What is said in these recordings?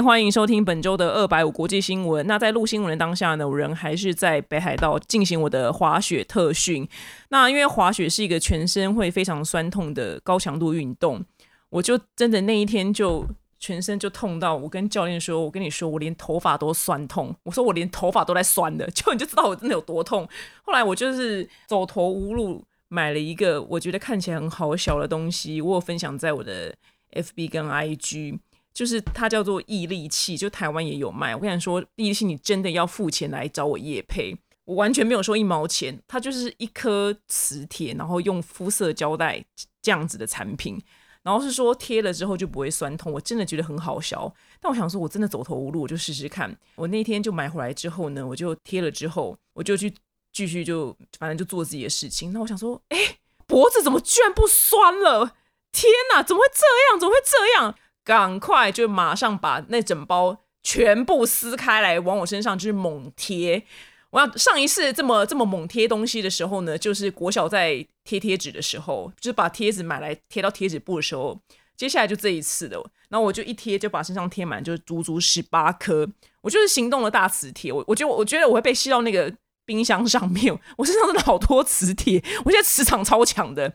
欢迎收听本周的二百五国际新闻。那在录新闻的当下呢，我人还是在北海道进行我的滑雪特训。那因为滑雪是一个全身会非常酸痛的高强度运动，我就真的那一天就全身就痛到，我跟教练说：“我跟你说，我连头发都酸痛。”我说：“我连头发都在酸的。”就你就知道我真的有多痛。后来我就是走投无路，买了一个我觉得看起来很好小的东西，我有分享在我的 FB 跟 IG。就是它叫做毅力器，就台湾也有卖。我跟你说，毅力器你真的要付钱来找我叶配，我完全没有收一毛钱。它就是一颗磁铁，然后用肤色胶带这样子的产品，然后是说贴了之后就不会酸痛。我真的觉得很好笑，但我想说，我真的走投无路，我就试试看。我那天就买回来之后呢，我就贴了之后，我就去继续就反正就做自己的事情。那我想说，哎，脖子怎么居然不酸了？天哪，怎么会这样？怎么会这样？赶快就马上把那整包全部撕开来，往我身上就是猛贴。我要上一次这么这么猛贴东西的时候呢，就是国小在贴贴纸的时候，就是把贴纸买来贴到贴纸布的时候。接下来就这一次的，然后我就一贴就把身上贴满，就足足十八颗。我就是行动的大磁铁。我我觉得我觉得我会被吸到那个冰箱上面。我身上真的好多磁铁，我现在磁场超强的。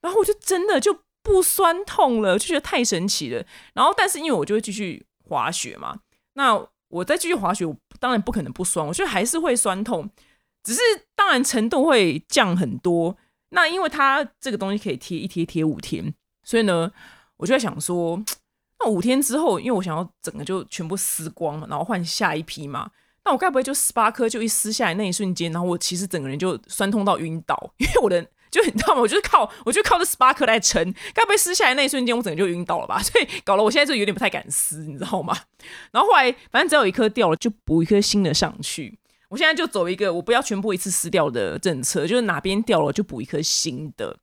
然后我就真的就。不酸痛了，就觉得太神奇了。然后，但是因为我就会继续滑雪嘛，那我再继续滑雪，我当然不可能不酸，我觉得还是会酸痛，只是当然程度会降很多。那因为它这个东西可以贴一贴贴五天，所以呢，我就在想说，那五天之后，因为我想要整个就全部撕光，然后换下一批嘛，那我该不会就十八颗就一撕下来那一瞬间，然后我其实整个人就酸痛到晕倒，因为我的。就你知道吗？我就是靠，我就靠这十八颗来撑。该不会撕下来那一瞬间，我整个就晕倒了吧？所以搞得我现在就有点不太敢撕，你知道吗？然后后来，反正只要有一颗掉了，就补一颗新的上去。我现在就走一个我不要全部一次撕掉的政策，就是哪边掉了就补一颗新的。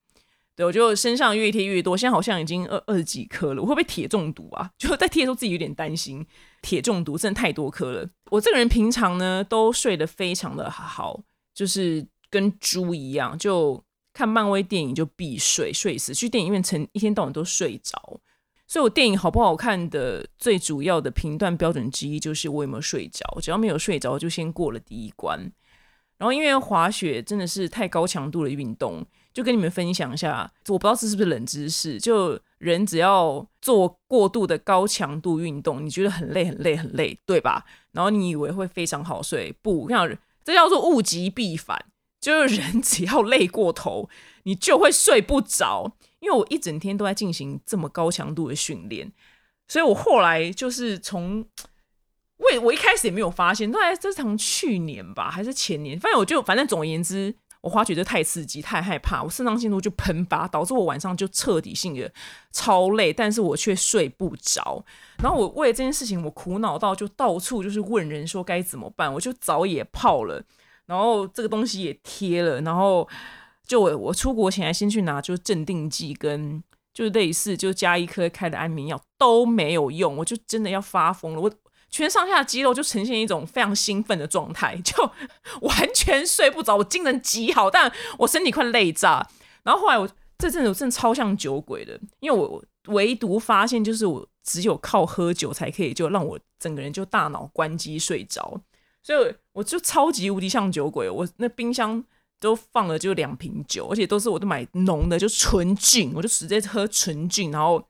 对我就身上越贴越多，现在好像已经二二十几颗了。我会不会铁中毒啊？就在贴的时候自己有点担心，铁中毒真的太多颗了。我这个人平常呢都睡得非常的好，就是跟猪一样，就。看漫威电影就必睡，睡死。去电影院成一天到晚都睡着，所以我电影好不好看的最主要的评断标准之一就是我有没有睡着。只要没有睡着，就先过了第一关。然后因为滑雪真的是太高强度的运动，就跟你们分享一下，我不知道这是不是冷知识。就人只要做过度的高强度运动，你觉得很累很累很累，对吧？然后你以为会非常好睡，不，这叫做物极必反。就是人只要累过头，你就会睡不着。因为我一整天都在进行这么高强度的训练，所以我后来就是从我我一开始也没有发现，大概这是从去年吧，还是前年，反正我就反正总而言之，我发觉这太刺激，太害怕，我肾上腺素就喷发，导致我晚上就彻底性的超累，但是我却睡不着。然后我为了这件事情，我苦恼到就到处就是问人说该怎么办，我就澡也泡了。然后这个东西也贴了，然后就我我出国前还先去拿，就镇定剂跟就是类似就加一颗开的安眠药都没有用，我就真的要发疯了，我全上下肌肉就呈现一种非常兴奋的状态，就完全睡不着，我精神极好，但我身体快累炸。然后后来我这阵子真的超像酒鬼的，因为我唯独发现就是我只有靠喝酒才可以就让我整个人就大脑关机睡着。所以我就超级无敌像酒鬼，我那冰箱都放了就两瓶酒，而且都是我都买浓的，就纯净，我就直接喝纯净，然后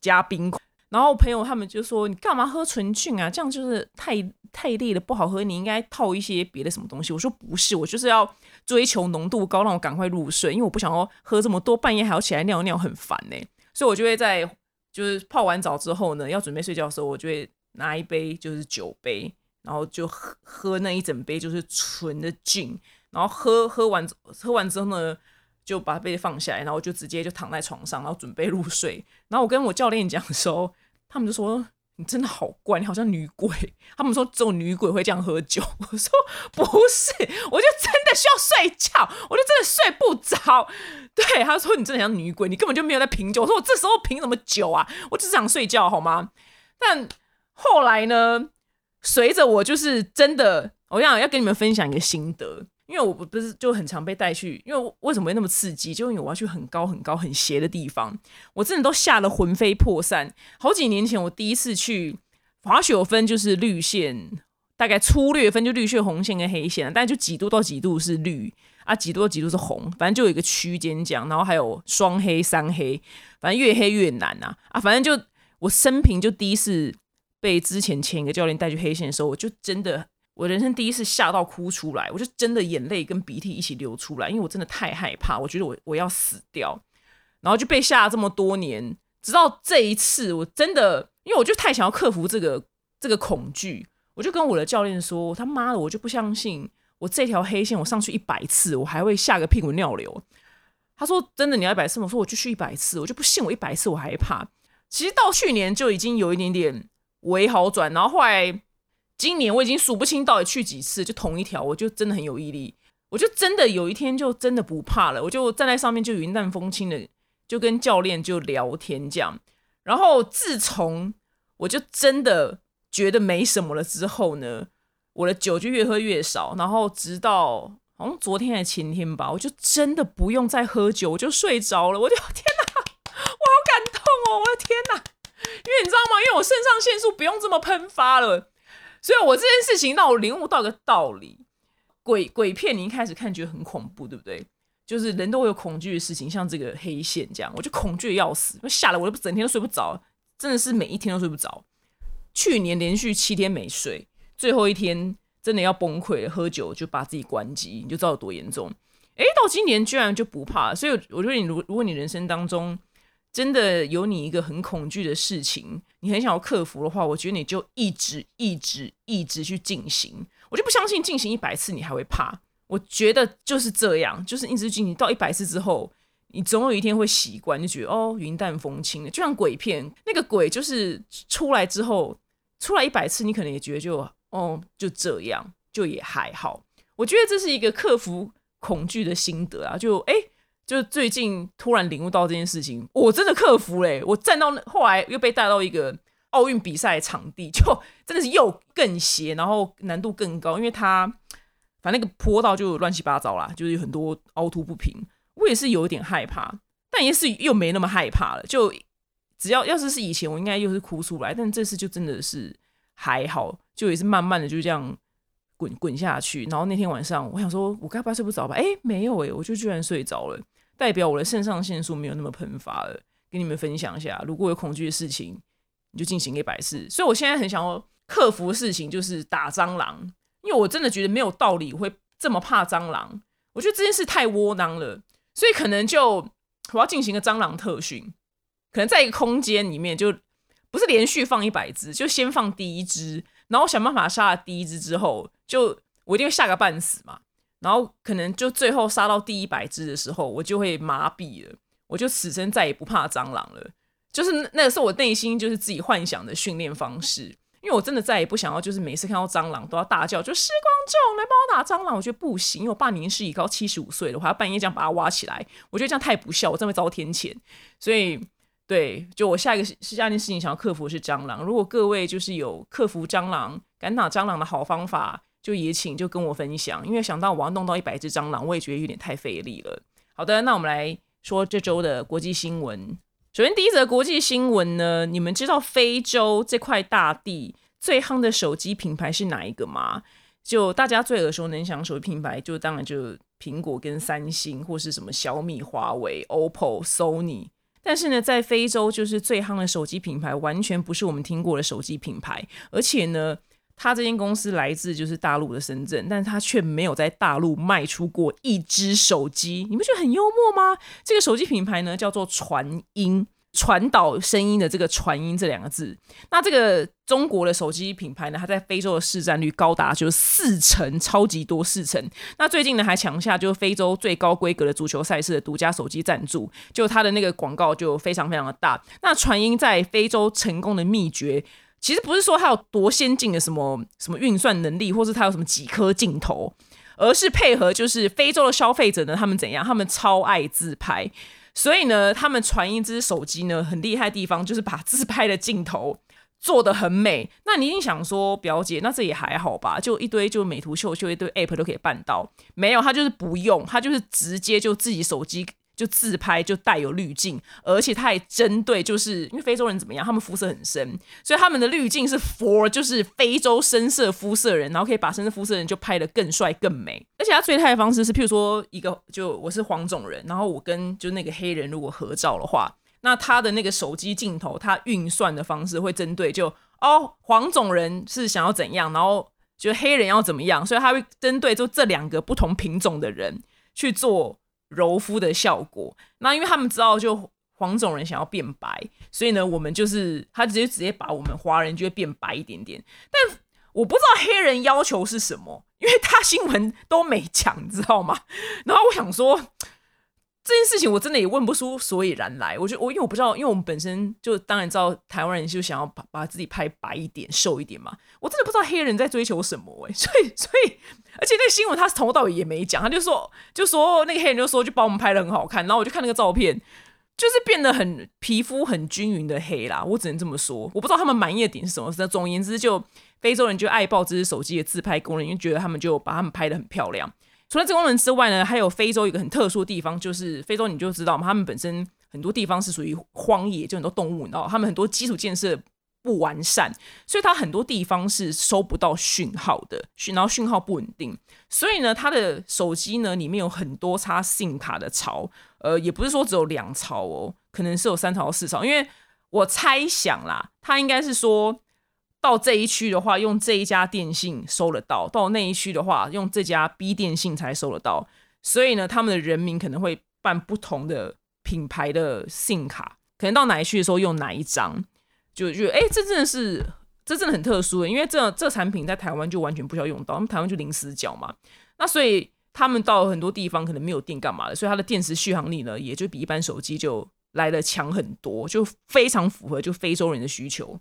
加冰块。然后朋友他们就说：“你干嘛喝纯净啊？这样就是太太烈了，不好喝。你应该套一些别的什么东西。”我说：“不是，我就是要追求浓度高，让我赶快入睡，因为我不想要喝这么多，半夜还要起来尿尿，很烦呢。所以我就会在就是泡完澡之后呢，要准备睡觉的时候，我就会拿一杯就是酒杯。”然后就喝喝那一整杯就是纯的菌，然后喝喝完喝完之后呢，就把杯子放下来，然后就直接就躺在床上，然后准备入睡。然后我跟我教练讲的时候，他们就说你真的好怪，你好像女鬼。他们说只有女鬼会这样喝酒。我说不是，我就真的需要睡觉，我就真的睡不着。对，他说你真的像女鬼，你根本就没有在品酒。我说我这时候品什么酒啊？我只是想睡觉好吗？但后来呢？随着我就是真的，我想要跟你们分享一个心得，因为我不不是就很常被带去，因为为什么会那么刺激？就因为我要去很高很高很斜的地方，我真的都吓得魂飞魄散。好几年前我第一次去滑雪有分就是绿线，大概粗略分就绿线、红线跟黑线，但就几度到几度是绿啊，几度几度是红，反正就有一个区间这样，然后还有双黑、三黑，反正越黑越难啊啊，反正就我生平就第一次被之前前一个教练带去黑线的时候，我就真的我人生第一次吓到哭出来，我就真的眼泪跟鼻涕一起流出来，因为我真的太害怕，我觉得我我要死掉，然后就被吓了这么多年，直到这一次我真的。因为我就太想要克服这个这个恐惧，我就跟我的教练说：“他妈的，我就不相信我这条黑线我上去一百次，我还会吓个屁股尿流。”他说：“真的，你要一百次吗？”我说：“我就去一百次，我就不信我一百次我还怕。”其实到去年就已经有一点点微好转，然后后来今年我已经数不清到底去几次，就同一条，我就真的很有毅力，我就真的有一天就真的不怕了，我就站在上面就云淡风轻的就跟教练就聊天这样。然后自从我就真的觉得没什么了之后呢，我的酒就越喝越少。然后直到好像昨天还是前天吧，我就真的不用再喝酒，我就睡着了。我就天哪，我好感动哦！我的天哪，因为你知道吗？因为我肾上腺素不用这么喷发了，所以我这件事情让我领悟到一个道理：鬼鬼片你一开始看觉得很恐怖，对不对？就是人都会有恐惧的事情，像这个黑线这样，我就恐惧的要死，吓得我都整天都睡不着，真的是每一天都睡不着。去年连续七天没睡，最后一天真的要崩溃了，喝酒就把自己关机，你就知道有多严重。诶，到今年居然就不怕，所以我觉得你如如果你人生当中真的有你一个很恐惧的事情，你很想要克服的话，我觉得你就一直一直一直去进行。我就不相信进行一百次你还会怕。我觉得就是这样，就是一直进行到一百次之后，你总有一天会习惯，就觉得哦，云淡风轻的，就像鬼片，那个鬼就是出来之后，出来一百次，你可能也觉得就哦，就这样，就也还好。我觉得这是一个克服恐惧的心得啊，就哎，就最近突然领悟到这件事情，我真的克服嘞，我站到后来又被带到一个奥运比赛场地，就真的是又更斜，然后难度更高，因为它。反正那个坡道就乱七八糟啦，就是有很多凹凸不平。我也是有点害怕，但也是又没那么害怕了。就只要要是是以前，我应该又是哭出来，但这次就真的是还好，就也是慢慢的就这样滚滚下去。然后那天晚上，我想说，我该不会睡不着吧？哎，没有哎，我就居然睡着了，代表我的肾上腺素没有那么喷发了。跟你们分享一下，如果有恐惧的事情，你就进行一百次。所以我现在很想要克服的事情就是打蟑螂。因为我真的觉得没有道理会这么怕蟑螂，我觉得这件事太窝囊了，所以可能就我要进行个蟑螂特训，可能在一个空间里面，就不是连续放一百只，就先放第一只，然后想办法杀了第一只之后，就我一定会吓个半死嘛，然后可能就最后杀到第一百只的时候，我就会麻痹了，我就此生再也不怕蟑螂了，就是那个是我内心就是自己幻想的训练方式。因为我真的再也不想要，就是每次看到蟑螂都要大叫，就时光众来帮我打蟑螂。我觉得不行，因为我爸年事已高，七十五岁了，我还要半夜这样把它挖起来，我觉得这样太不孝，我真会遭天谴。所以，对，就我下一个下一件事情想要克服的是蟑螂。如果各位就是有克服蟑螂、赶打蟑螂的好方法，就也请就跟我分享。因为想到我要弄到一百只蟑螂，我也觉得有点太费力了。好的，那我们来说这周的国际新闻。首先，第一则国际新闻呢，你们知道非洲这块大地最夯的手机品牌是哪一个吗？就大家最耳熟能详手机品牌，就当然就苹果跟三星，或是什么小米、华为、OPPO、Sony。但是呢，在非洲就是最夯的手机品牌，完全不是我们听过的手机品牌。而且呢，他这间公司来自就是大陆的深圳，但是它却没有在大陆卖出过一只手机。你不觉得很幽默吗？这个手机品牌呢，叫做传音。传导声音的这个“传音”这两个字，那这个中国的手机品牌呢，它在非洲的市占率高达就是四成，超级多四成。那最近呢，还抢下就是非洲最高规格的足球赛事的独家手机赞助，就它的那个广告就非常非常的大。那传音在非洲成功的秘诀，其实不是说它有多先进的什么什么运算能力，或是它有什么几颗镜头，而是配合就是非洲的消费者呢，他们怎样？他们超爱自拍。所以呢，他们传一只手机呢，很厉害的地方就是把自拍的镜头做的很美。那你一定想说，表姐，那这也还好吧？就一堆就美图秀秀，一堆 app 都可以办到。没有，他就是不用，他就是直接就自己手机就自拍就带有滤镜，而且他还针对，就是因为非洲人怎么样，他们肤色很深，所以他们的滤镜是 for 就是非洲深色肤色人，然后可以把深色肤色人就拍得更帅更美。而且他最态的方式是，譬如说一个就我是黄种人，然后我跟就那个黑人如果合照的话，那他的那个手机镜头，他运算的方式会针对就哦黄种人是想要怎样，然后就黑人要怎么样，所以他会针对就这两个不同品种的人去做。柔肤的效果，那因为他们知道，就黄种人想要变白，所以呢，我们就是他直接直接把我们华人就会变白一点点。但我不知道黑人要求是什么，因为他新闻都没讲，你知道吗？然后我想说。这件事情我真的也问不出所以然来。我觉得我因为我不知道，因为我们本身就当然知道台湾人就想要把把自己拍白一点、瘦一点嘛。我真的不知道黑人在追求什么 哎，所以所以而且那个新闻他从头到尾也没讲，他就说就说那个黑人就说就把我们拍的很好看，然后我就看那个照片，就是变得很皮肤很均匀的黑啦。我只能这么说，我不知道他们满意的点是什么。那总而言之，就非洲人就爱抱这只手机的自拍功能，因为觉得他们就把他们拍的很漂亮。除了这功能之外呢，还有非洲一个很特殊的地方，就是非洲你就知道嘛，他们本身很多地方是属于荒野，就很多动物，你知道，他们很多基础建设不完善，所以它很多地方是收不到讯号的，讯然后讯号不稳定，所以呢，它的手机呢里面有很多插 SIM 卡的槽，呃，也不是说只有两槽哦，可能是有三槽四槽，因为我猜想啦，它应该是说。到这一区的话，用这一家电信收得到；到那一区的话，用这家 B 电信才收得到。所以呢，他们的人民可能会办不同的品牌的信卡，可能到哪一区的时候用哪一张，就就哎，这真的是这真的很特殊，因为这这产品在台湾就完全不需要用到，因为台湾就零死角嘛。那所以他们到很多地方可能没有电干嘛的，所以它的电池续航力呢，也就比一般手机就来的强很多，就非常符合就非洲人的需求。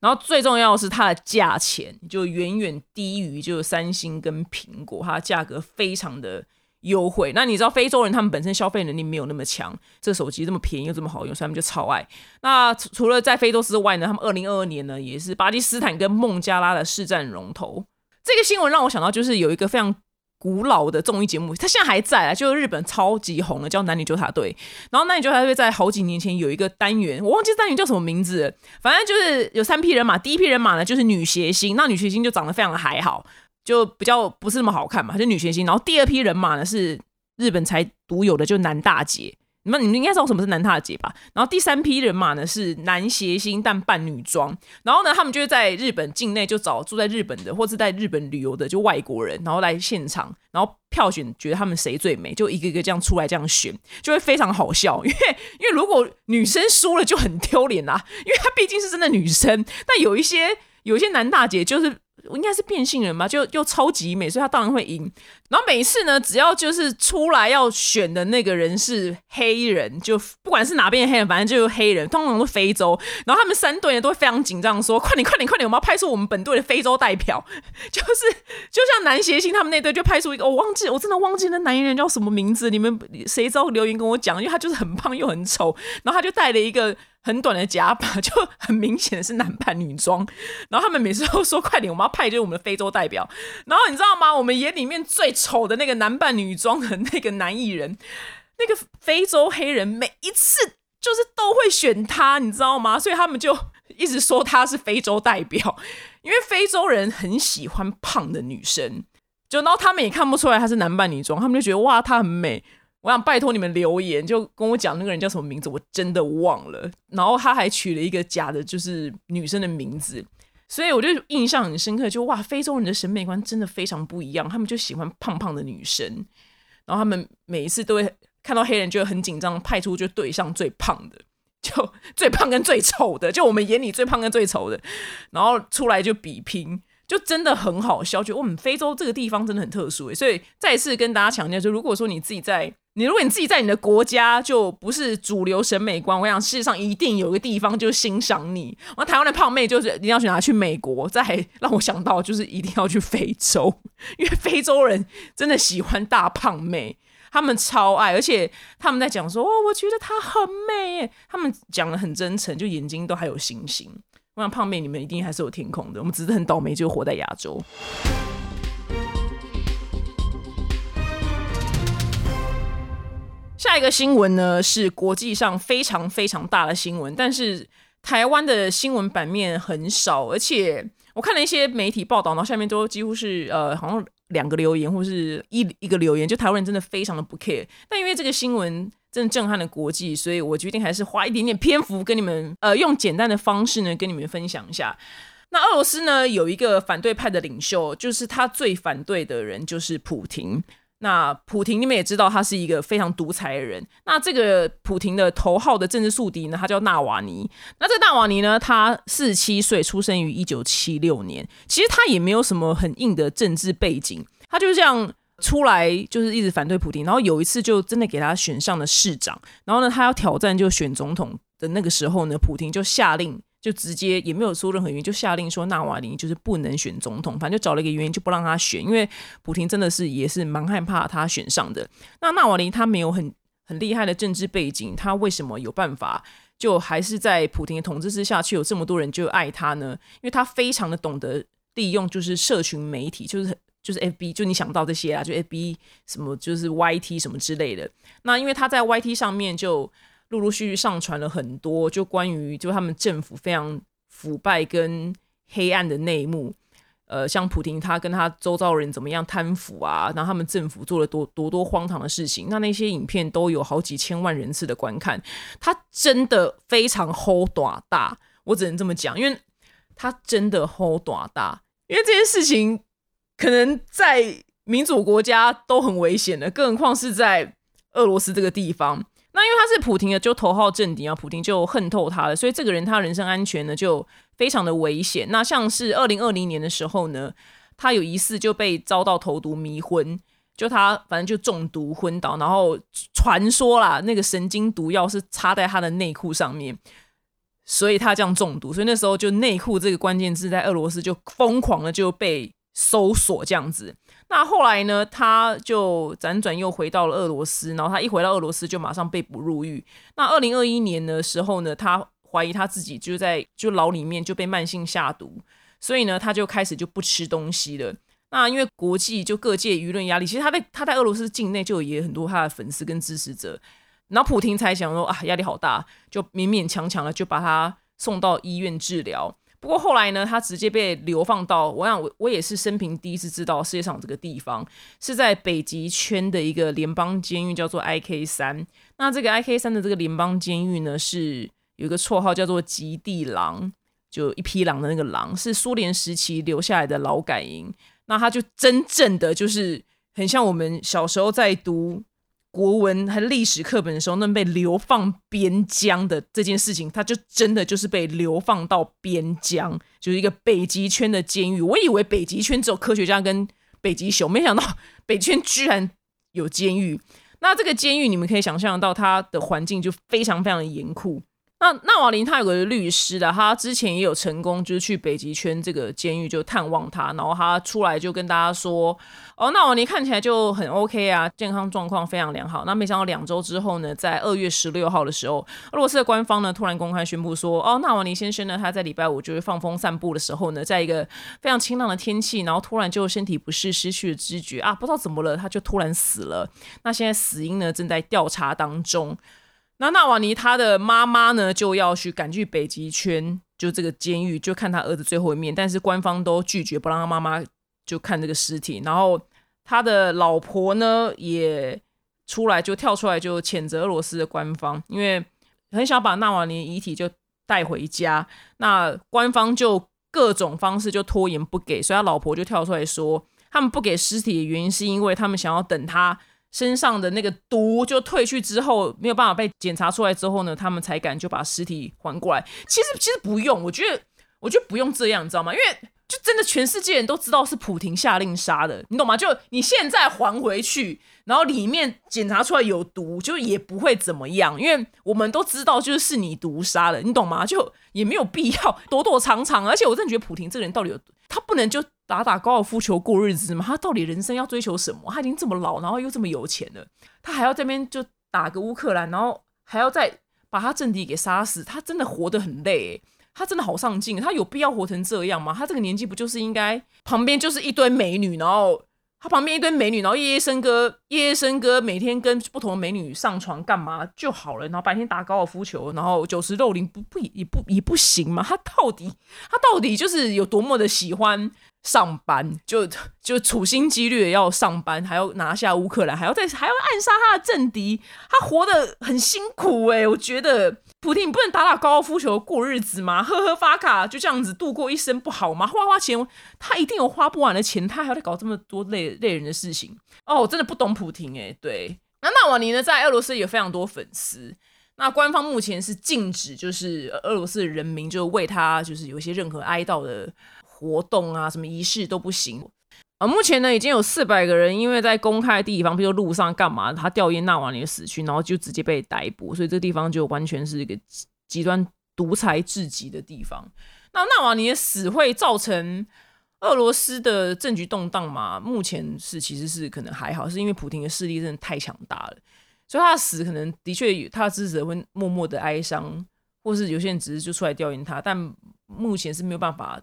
然后最重要的是它的价钱就远远低于就三星跟苹果，它的价格非常的优惠。那你知道非洲人他们本身消费能力没有那么强，这手机这么便宜又这么好用，所以他们就超爱。那除了在非洲之外呢，他们二零二二年呢也是巴基斯坦跟孟加拉的市占龙头。这个新闻让我想到就是有一个非常。古老的综艺节目，它现在还在啊，就是日本超级红的，叫《男女纠察队》。然后《男女纠察队》在好几年前有一个单元，我忘记单元叫什么名字，反正就是有三批人马。第一批人马呢，就是女谐星，那女谐星就长得非常的还好，就比较不是那么好看嘛，就女谐星。然后第二批人马呢，是日本才独有的，就男大姐。你们你们应该知道什么是男大姐吧？然后第三批人马呢是男谐星但扮女装，然后呢他们就会在日本境内就找住在日本的或是在日本旅游的就外国人，然后来现场，然后票选觉得他们谁最美，就一个一个这样出来这样选，就会非常好笑。因为因为如果女生输了就很丢脸啦，因为她毕竟是真的女生。但有一些有一些男大姐就是。应该是变性人吧，就又超级美，所以他当然会赢。然后每次呢，只要就是出来要选的那个人是黑人，就不管是哪边的黑人，反正就是黑人，通常都非洲。然后他们三队呢都会非常紧张，说：“快点，快点，快点，我们要派出我们本队的非洲代表。”就是就像男谐星他们那队就派出一个，我忘记，我真的忘记那男艺人叫什么名字。你们谁知道留言跟我讲，因为他就是很胖又很丑，然后他就带了一个。很短的假发，就很明显的是男扮女装。然后他们每次都说：“快点，我们要派就是我们的非洲代表。”然后你知道吗？我们眼里面最丑的那个男扮女装的那个男艺人，那个非洲黑人，每一次就是都会选他，你知道吗？所以他们就一直说他是非洲代表，因为非洲人很喜欢胖的女生。就然后他们也看不出来他是男扮女装，他们就觉得哇，她很美。我想拜托你们留言，就跟我讲那个人叫什么名字，我真的忘了。然后他还取了一个假的，就是女生的名字，所以我就印象很深刻。就哇，非洲人的审美观真的非常不一样，他们就喜欢胖胖的女生。然后他们每一次都会看到黑人就很紧张，派出就对象最胖的，就 最胖跟最丑的，就我们眼里最胖跟最丑的，然后出来就比拼。就真的很好笑，觉得我们非洲这个地方真的很特殊所以再次跟大家强调，就如果说你自己在你，如果你自己在你的国家就不是主流审美观，我想世界上一定有一个地方就是欣赏你。我台湾的胖妹就是一定要去拿去美国，再让我想到就是一定要去非洲，因为非洲人真的喜欢大胖妹，他们超爱，而且他们在讲说哦，我觉得她很美，他们讲的很真诚，就眼睛都还有星星。我想胖妹，你们一定还是有天空的。我们只是很倒霉，就活在亚洲。下一个新闻呢是国际上非常非常大的新闻，但是台湾的新闻版面很少，而且我看了一些媒体报道，然后下面都几乎是呃，好像两个留言或是一一个留言，就台湾人真的非常的不 care。但因为这个新闻真的震撼了国际，所以我决定还是花一点点篇幅跟你们呃，用简单的方式呢跟你们分享一下。那俄罗斯呢有一个反对派的领袖，就是他最反对的人就是普廷。那普廷你们也知道，他是一个非常独裁的人。那这个普廷的头号的政治宿敌呢，他叫纳瓦尼。那这纳瓦尼呢，他四十七岁，出生于一九七六年。其实他也没有什么很硬的政治背景，他就是这样出来，就是一直反对普廷。然后有一次就真的给他选上了市长。然后呢，他要挑战就选总统的那个时候呢，普廷就下令。就直接也没有说任何原因，就下令说纳瓦林就是不能选总统，反正就找了一个原因就不让他选，因为普廷真的是也是蛮害怕他选上的。那纳瓦林他没有很很厉害的政治背景，他为什么有办法就还是在普廷的统治之下，却有这么多人就爱他呢？因为他非常的懂得利用就是社群媒体，就是就是 F B，就你想到这些啊，就 F B 什么就是 Y T 什么之类的。那因为他在 Y T 上面就。陆陆续续上传了很多，就关于就他们政府非常腐败跟黑暗的内幕，呃，像普廷他跟他周遭人怎么样贪腐啊，然后他们政府做了多多多荒唐的事情，那那些影片都有好几千万人次的观看，他真的非常 hold 大，我只能这么讲，因为他真的 hold 大，因为这件事情可能在民主国家都很危险的，更何况是在俄罗斯这个地方。那因为他是普廷的就头号政敌啊，普廷就恨透他了，所以这个人他人身安全呢就非常的危险。那像是二零二零年的时候呢，他有疑似就被遭到投毒迷昏，就他反正就中毒昏倒，然后传说啦，那个神经毒药是插在他的内裤上面，所以他这样中毒。所以那时候就内裤这个关键字在俄罗斯就疯狂的就被搜索这样子。那后来呢？他就辗转又回到了俄罗斯，然后他一回到俄罗斯就马上被捕入狱。那二零二一年的时候呢，他怀疑他自己就在就牢里面就被慢性下毒，所以呢，他就开始就不吃东西了。那因为国际就各界舆论压力，其实他在他在俄罗斯境内就也很多他的粉丝跟支持者。然后普廷才想说啊，压力好大，就勉勉强强的就把他送到医院治疗。不过后来呢，他直接被流放到我想我我也是生平第一次知道世界上这个地方是在北极圈的一个联邦监狱，叫做 I K 三。那这个 I K 三的这个联邦监狱呢，是有一个绰号叫做“极地狼”，就一匹狼的那个狼，是苏联时期留下来的劳改营。那他就真正的就是很像我们小时候在读。国文和历史课本的时候，那被流放边疆的这件事情，他就真的就是被流放到边疆，就是一个北极圈的监狱。我以为北极圈只有科学家跟北极熊，没想到北圈居然有监狱。那这个监狱，你们可以想象到，它的环境就非常非常的严酷。那纳瓦林他有个律师的，他之前也有成功，就是去北极圈这个监狱就探望他，然后他出来就跟大家说：“哦，纳瓦林看起来就很 OK 啊，健康状况非常良好。”那没想到两周之后呢，在二月十六号的时候，俄罗斯的官方呢突然公开宣布说：“哦，纳瓦林先生呢，他在礼拜五就是放风散步的时候呢，在一个非常清朗的天气，然后突然就身体不适，失去了知觉啊，不知道怎么了，他就突然死了。那现在死因呢正在调查当中。”那纳瓦尼他的妈妈呢，就要去赶去北极圈，就这个监狱，就看他儿子最后一面。但是官方都拒绝不让他妈妈就看这个尸体。然后他的老婆呢，也出来就跳出来就谴责俄罗斯的官方，因为很想把纳瓦尼遗体就带回家。那官方就各种方式就拖延不给，所以他老婆就跳出来说，他们不给尸体的原因是因为他们想要等他。身上的那个毒就退去之后，没有办法被检查出来之后呢，他们才敢就把尸体还过来。其实其实不用，我觉得我觉得不用这样，你知道吗？因为就真的全世界人都知道是普廷下令杀的，你懂吗？就你现在还回去，然后里面检查出来有毒，就也不会怎么样，因为我们都知道就是是你毒杀的，你懂吗？就也没有必要躲躲藏藏。而且我真的觉得普廷这个人到底有，他不能就。打打高尔夫球过日子吗？他到底人生要追求什么？他已经这么老，然后又这么有钱了，他还要这边就打个乌克兰，然后还要再把他政敌给杀死，他真的活得很累。他真的好上进，他有必要活成这样吗？他这个年纪不就是应该旁边就是一堆美女，然后他旁边一堆美女，然后夜夜笙歌，夜夜笙歌，每天跟不同的美女上床干嘛就好了，然后白天打高尔夫球，然后酒池肉林，不不也不也不行吗？他到底他到底就是有多么的喜欢上班，就就处心积虑的要上班，还要拿下乌克兰，还要再还要暗杀他的政敌，他活得很辛苦哎，我觉得。普丁，你不能打打高尔夫球过日子吗？喝喝发卡就这样子度过一生不好吗？花花钱，他一定有花不完的钱，他还要搞这么多累累人的事情哦！我真的不懂普廷哎。对，那纳瓦尼呢，在俄罗斯有非常多粉丝。那官方目前是禁止，就是俄罗斯的人民就为他就是有一些任何哀悼的活动啊，什么仪式都不行。啊，目前呢已经有四百个人因为在公开的地方，比如路上干嘛，他吊唁纳瓦尼的死去，然后就直接被逮捕，所以这地方就完全是一个极端独裁至极的地方。那纳瓦尼的死会造成俄罗斯的政局动荡吗？目前是其实是可能还好，是因为普京的势力真的太强大了，所以他的死可能的确他的支持者会默默的哀伤，或是有些人只是就出来吊唁他，但目前是没有办法。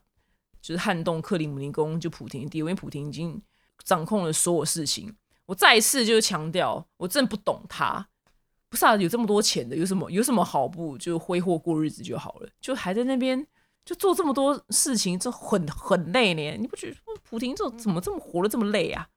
就是撼动克里姆林宫就普廷地位，因为普廷已经掌控了所有事情。我再一次就是强调，我真的不懂他，不是啊，有这么多钱的，有什么有什么好不就挥霍过日子就好了？就还在那边就做这么多事情，这很很累呢。你不觉得普廷这怎么这么活得这么累啊？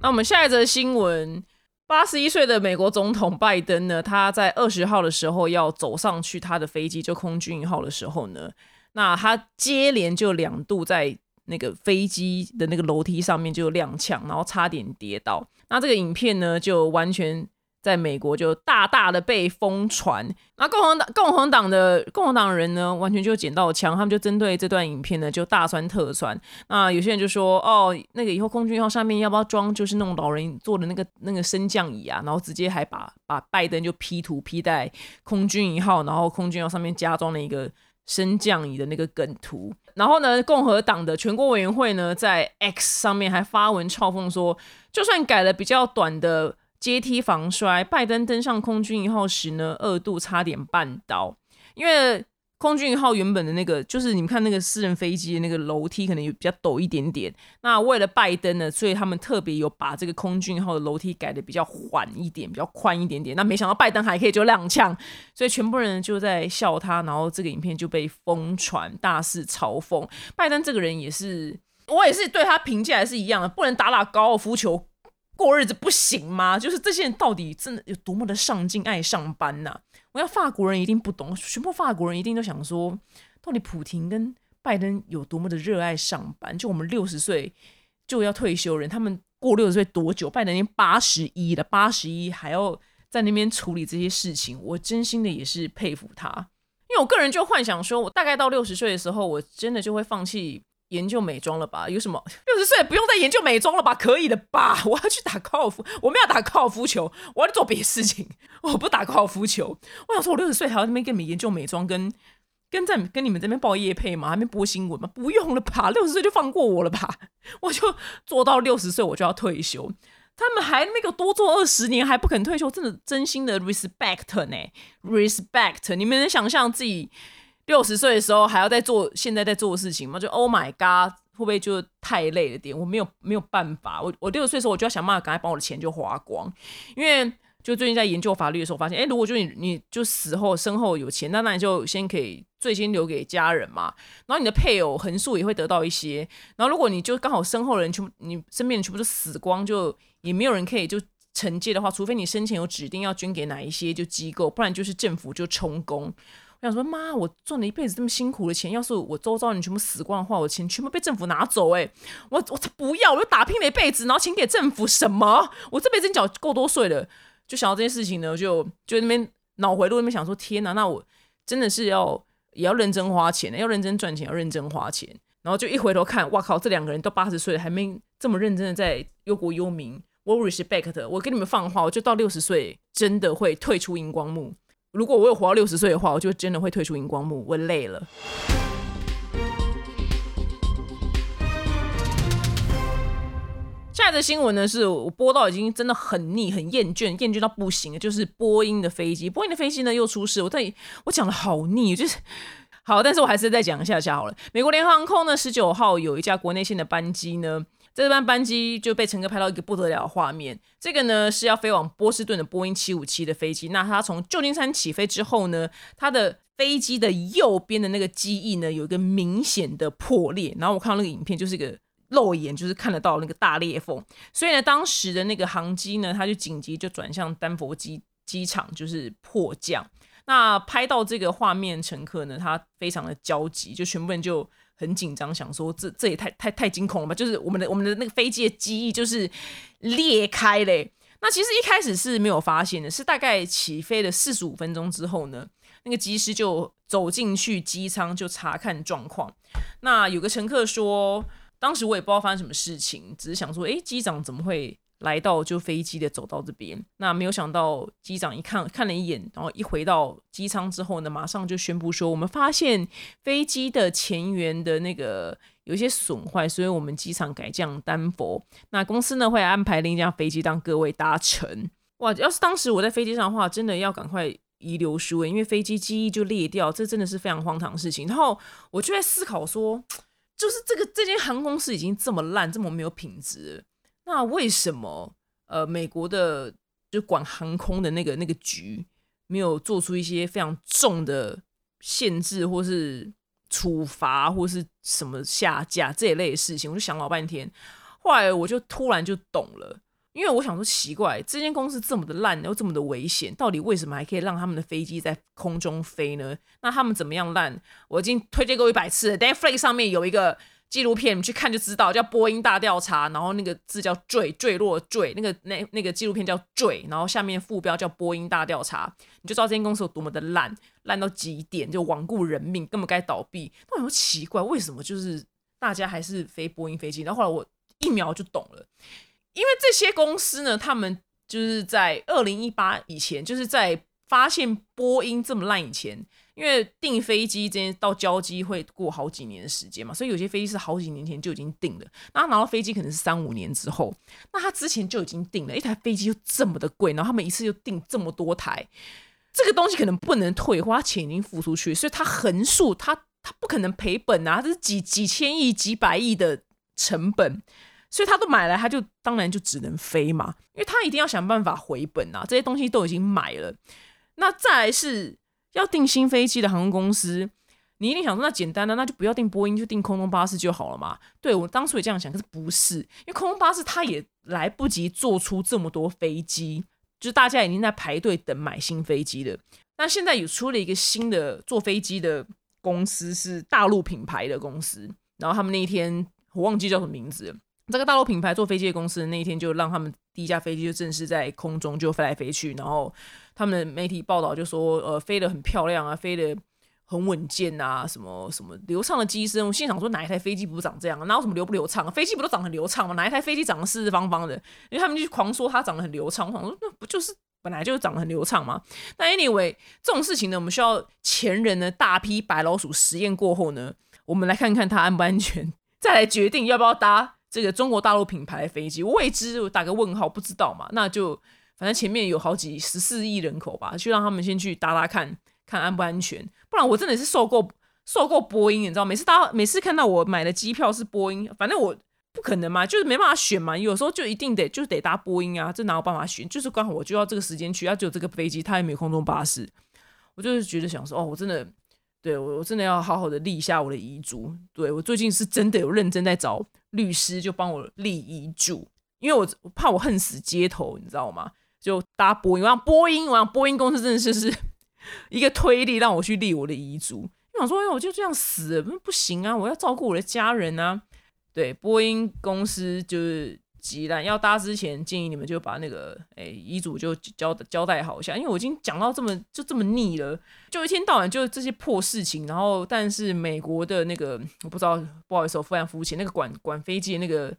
那我们下一则新闻。八十一岁的美国总统拜登呢，他在二十号的时候要走上去他的飞机，就空军一号的时候呢，那他接连就两度在那个飞机的那个楼梯上面就踉跄，然后差点跌倒。那这个影片呢，就完全。在美国就大大的被疯传，那共和党共和党的共和党人呢，完全就捡到枪，他们就针对这段影片呢就大酸特酸。那有些人就说，哦，那个以后空军号上面要不要装就是那种老人坐的那个那个升降椅啊？然后直接还把把拜登就 P 图 P 在空军一号，然后空军号上面加装了一个升降椅的那个梗图。然后呢，共和党的全国委员会呢在 X 上面还发文嘲讽说，就算改了比较短的。阶梯防摔，拜登登上空军一号时呢，二度差点绊倒。因为空军一号原本的那个，就是你们看那个私人飞机的那个楼梯，可能有比较陡一点点。那为了拜登呢，所以他们特别有把这个空军一号的楼梯改的比较缓一点，比较宽一点点。那没想到拜登还可以就踉跄，所以全部人就在笑他，然后这个影片就被疯传，大肆嘲讽拜登这个人也是，我也是对他评价还是一样的，不能打打高尔夫球。过日子不行吗？就是这些人到底真的有多么的上进、爱上班呐？我要法国人一定不懂，全部法国人一定都想说，到底普廷跟拜登有多么的热爱上班？就我们六十岁就要退休人，他们过六十岁多久？拜登已经八十一了，八十一还要在那边处理这些事情，我真心的也是佩服他。因为我个人就幻想说，我大概到六十岁的时候，我真的就会放弃。研究美妆了吧？有什么六十岁不用再研究美妆了吧？可以的吧？我要去打高尔夫，我们要打高尔夫球，我要做别的事情。我不打高尔夫球。我想说，我六十岁还要那边跟你们研究美妆，跟跟在跟你们这边报业配吗？还没播新闻吗？不用了吧？六十岁就放过我了吧？我就做到六十岁，我就要退休。他们还那个多做二十年，还不肯退休，真的真心的 respect 呢？respect？你们能想象自己？六十岁的时候还要在做现在在做的事情吗？就 Oh my God，会不会就太累了点？我没有没有办法，我我六十岁的时候我就要想办法赶快把我的钱就花光，因为就最近在研究法律的时候发现，哎，如果就你你就死后身后有钱，那那你就先可以最先留给家人嘛，然后你的配偶横竖也会得到一些，然后如果你就刚好身后的人全部你身边人全部都死光，就也没有人可以就承接的话，除非你生前有指定要捐给哪一些就机构，不然就是政府就充公。想说妈，我赚了一辈子这么辛苦的钱，要是我周遭人全部死光的话，我钱全部被政府拿走，哎，我我才不要，我就打拼了一辈子，然后钱给政府什么？我这辈子缴够多税了，就想到这件事情呢，就就那边脑回路那边想说，天哪，那我真的是要也要认真花钱，要认真赚钱，要认真花钱，然后就一回头看，哇靠，这两个人都八十岁了，还没这么认真的在忧国忧民，我 respect，我跟你们放话，我就到六十岁真的会退出荧光幕。如果我有活到六十岁的话，我就真的会退出荧光幕。我累了。下一则新闻呢，是我播到已经真的很腻、很厌倦、厌倦到不行，就是波音的飞机。波音的飞机呢又出事，我在我讲的好腻，就是好，但是我还是再讲一下下好了。美国联合航空呢，十九号有一架国内线的班机呢，这班班机就被乘客拍到一个不得了的画面。这个呢是要飞往波士顿的波音七五七的飞机。那它从旧金山起飞之后呢，它的飞机的右边的那个机翼呢有一个明显的破裂。然后我看到那个影片，就是一个肉眼就是看得到那个大裂缝。所以呢，当时的那个航机呢，它就紧急就转向丹佛机机场，就是迫降。那拍到这个画面，乘客呢，他非常的焦急，就全部人就很紧张，想说这这也太太太惊恐了吧？就是我们的我们的那个飞机的机翼就是裂开嘞。那其实一开始是没有发现的，是大概起飞了四十五分钟之后呢，那个机师就走进去机舱就查看状况。那有个乘客说，当时我也不知道发生什么事情，只是想说，哎，机长怎么会？来到就飞机的走到这边，那没有想到机长一看看了一眼，然后一回到机舱之后呢，马上就宣布说，我们发现飞机的前缘的那个有一些损坏，所以我们机场改降丹佛。那公司呢会安排另一架飞机让各位搭乘。哇，要是当时我在飞机上的话，真的要赶快遗留书因为飞机机翼就裂掉，这真的是非常荒唐的事情。然后我就在思考说，就是这个这间航空公司已经这么烂，这么没有品质。那为什么呃美国的就管航空的那个那个局没有做出一些非常重的限制或是处罚或是什么下架这一类的事情？我就想老半天，后来我就突然就懂了，因为我想说奇怪，这间公司这么的烂又这么的危险，到底为什么还可以让他们的飞机在空中飞呢？那他们怎么样烂？我已经推荐过一百次了，Netflix 上面有一个。纪录片你去看就知道，叫波音大调查，然后那个字叫坠坠落坠，那个那那个纪录片叫坠，然后下面副标叫波音大调查，你就知道这间公司有多么的烂，烂到极点，就罔顾人命，根本该倒闭。那我奇怪，为什么就是大家还是飞波音飞机？然后后来我一秒就懂了，因为这些公司呢，他们就是在二零一八以前，就是在发现波音这么烂以前。因为订飞机这些到交机会过好几年的时间嘛，所以有些飞机是好几年前就已经订了。那拿到飞机可能是三五年之后，那他之前就已经订了一台飞机又这么的贵，然后他们一次就订这么多台，这个东西可能不能退货，钱已经付出去，所以他横竖他他不可能赔本啊，这是几几千亿、几百亿的成本，所以他都买来，他就当然就只能飞嘛，因为他一定要想办法回本啊，这些东西都已经买了，那再来是。要订新飞机的航空公司，你一定想说那简单的，那就不要订波音，就订空中巴士就好了嘛？对我当初也这样想，可是不是，因为空中巴士它也来不及做出这么多飞机，就是大家已经在排队等买新飞机了。那现在有出了一个新的坐飞机的公司，是大陆品牌的公司，然后他们那一天我忘记叫什么名字。这个大陆品牌坐飞机的公司那一天就让他们第一架飞机就正式在空中就飞来飞去，然后他们的媒体报道就说，呃，飞得很漂亮啊，飞得很稳健啊，什么什么流畅的机身。我心想说，哪一台飞机不长这样啊？哪有什么流不流畅？飞机不都长很流畅吗？哪一台飞机长得四四方方的？因为他们就狂说它长得很流畅。我想说，那不就是本来就长得很流畅吗？那 anyway，这种事情呢，我们需要前人的大批白老鼠实验过后呢，我们来看看它安不安全，再来决定要不要搭。这个中国大陆品牌飞机未知，我打个问号，不知道嘛？那就反正前面有好几十四亿人口吧，去让他们先去搭搭看看安不安全。不然我真的是受够受够波音，你知道，每次搭每次看到我买的机票是波音，反正我不可能嘛，就是没办法选嘛。有时候就一定得就得搭波音啊，这哪有办法选？就是刚好我就要这个时间去，要只有这个飞机，它也没有空中巴士，我就是觉得想说，哦，我真的。对我，我真的要好好的立一下我的遗嘱。对我最近是真的有认真在找律师，就帮我立遗嘱，因为我我怕我恨死街头，你知道吗？就搭波音，我让波音，我让波音公司真的是是一个推力，让我去立我的遗嘱。我想说，哎，我就这样死不行啊，我要照顾我的家人啊。对，波音公司就是。急了，要搭之前建议你们就把那个诶遗嘱就交交代好一下，因为我已经讲到这么就这么腻了，就一天到晚就这些破事情，然后但是美国的那个我不知道，不好意思，我非常肤浅，那个管管飞机的那个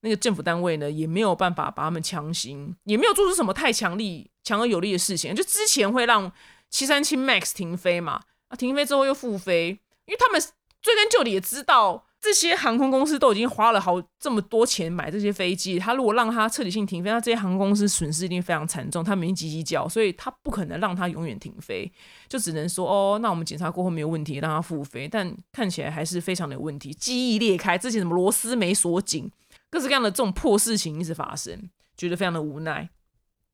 那个政府单位呢，也没有办法把他们强行，也没有做出什么太强力、强而有力的事情，就之前会让七三七 MAX 停飞嘛，啊停飞之后又复飞，因为他们追根究底也知道。这些航空公司都已经花了好这么多钱买这些飞机，他如果让它彻底性停飞，那这些航空公司损失一定非常惨重，他们已经叽叽叫，所以他不可能让它永远停飞，就只能说哦，那我们检查过后没有问题，让它复飞，但看起来还是非常的有问题，机翼裂开，之前什么螺丝没锁紧，各式各样的这种破事情一直发生，觉得非常的无奈。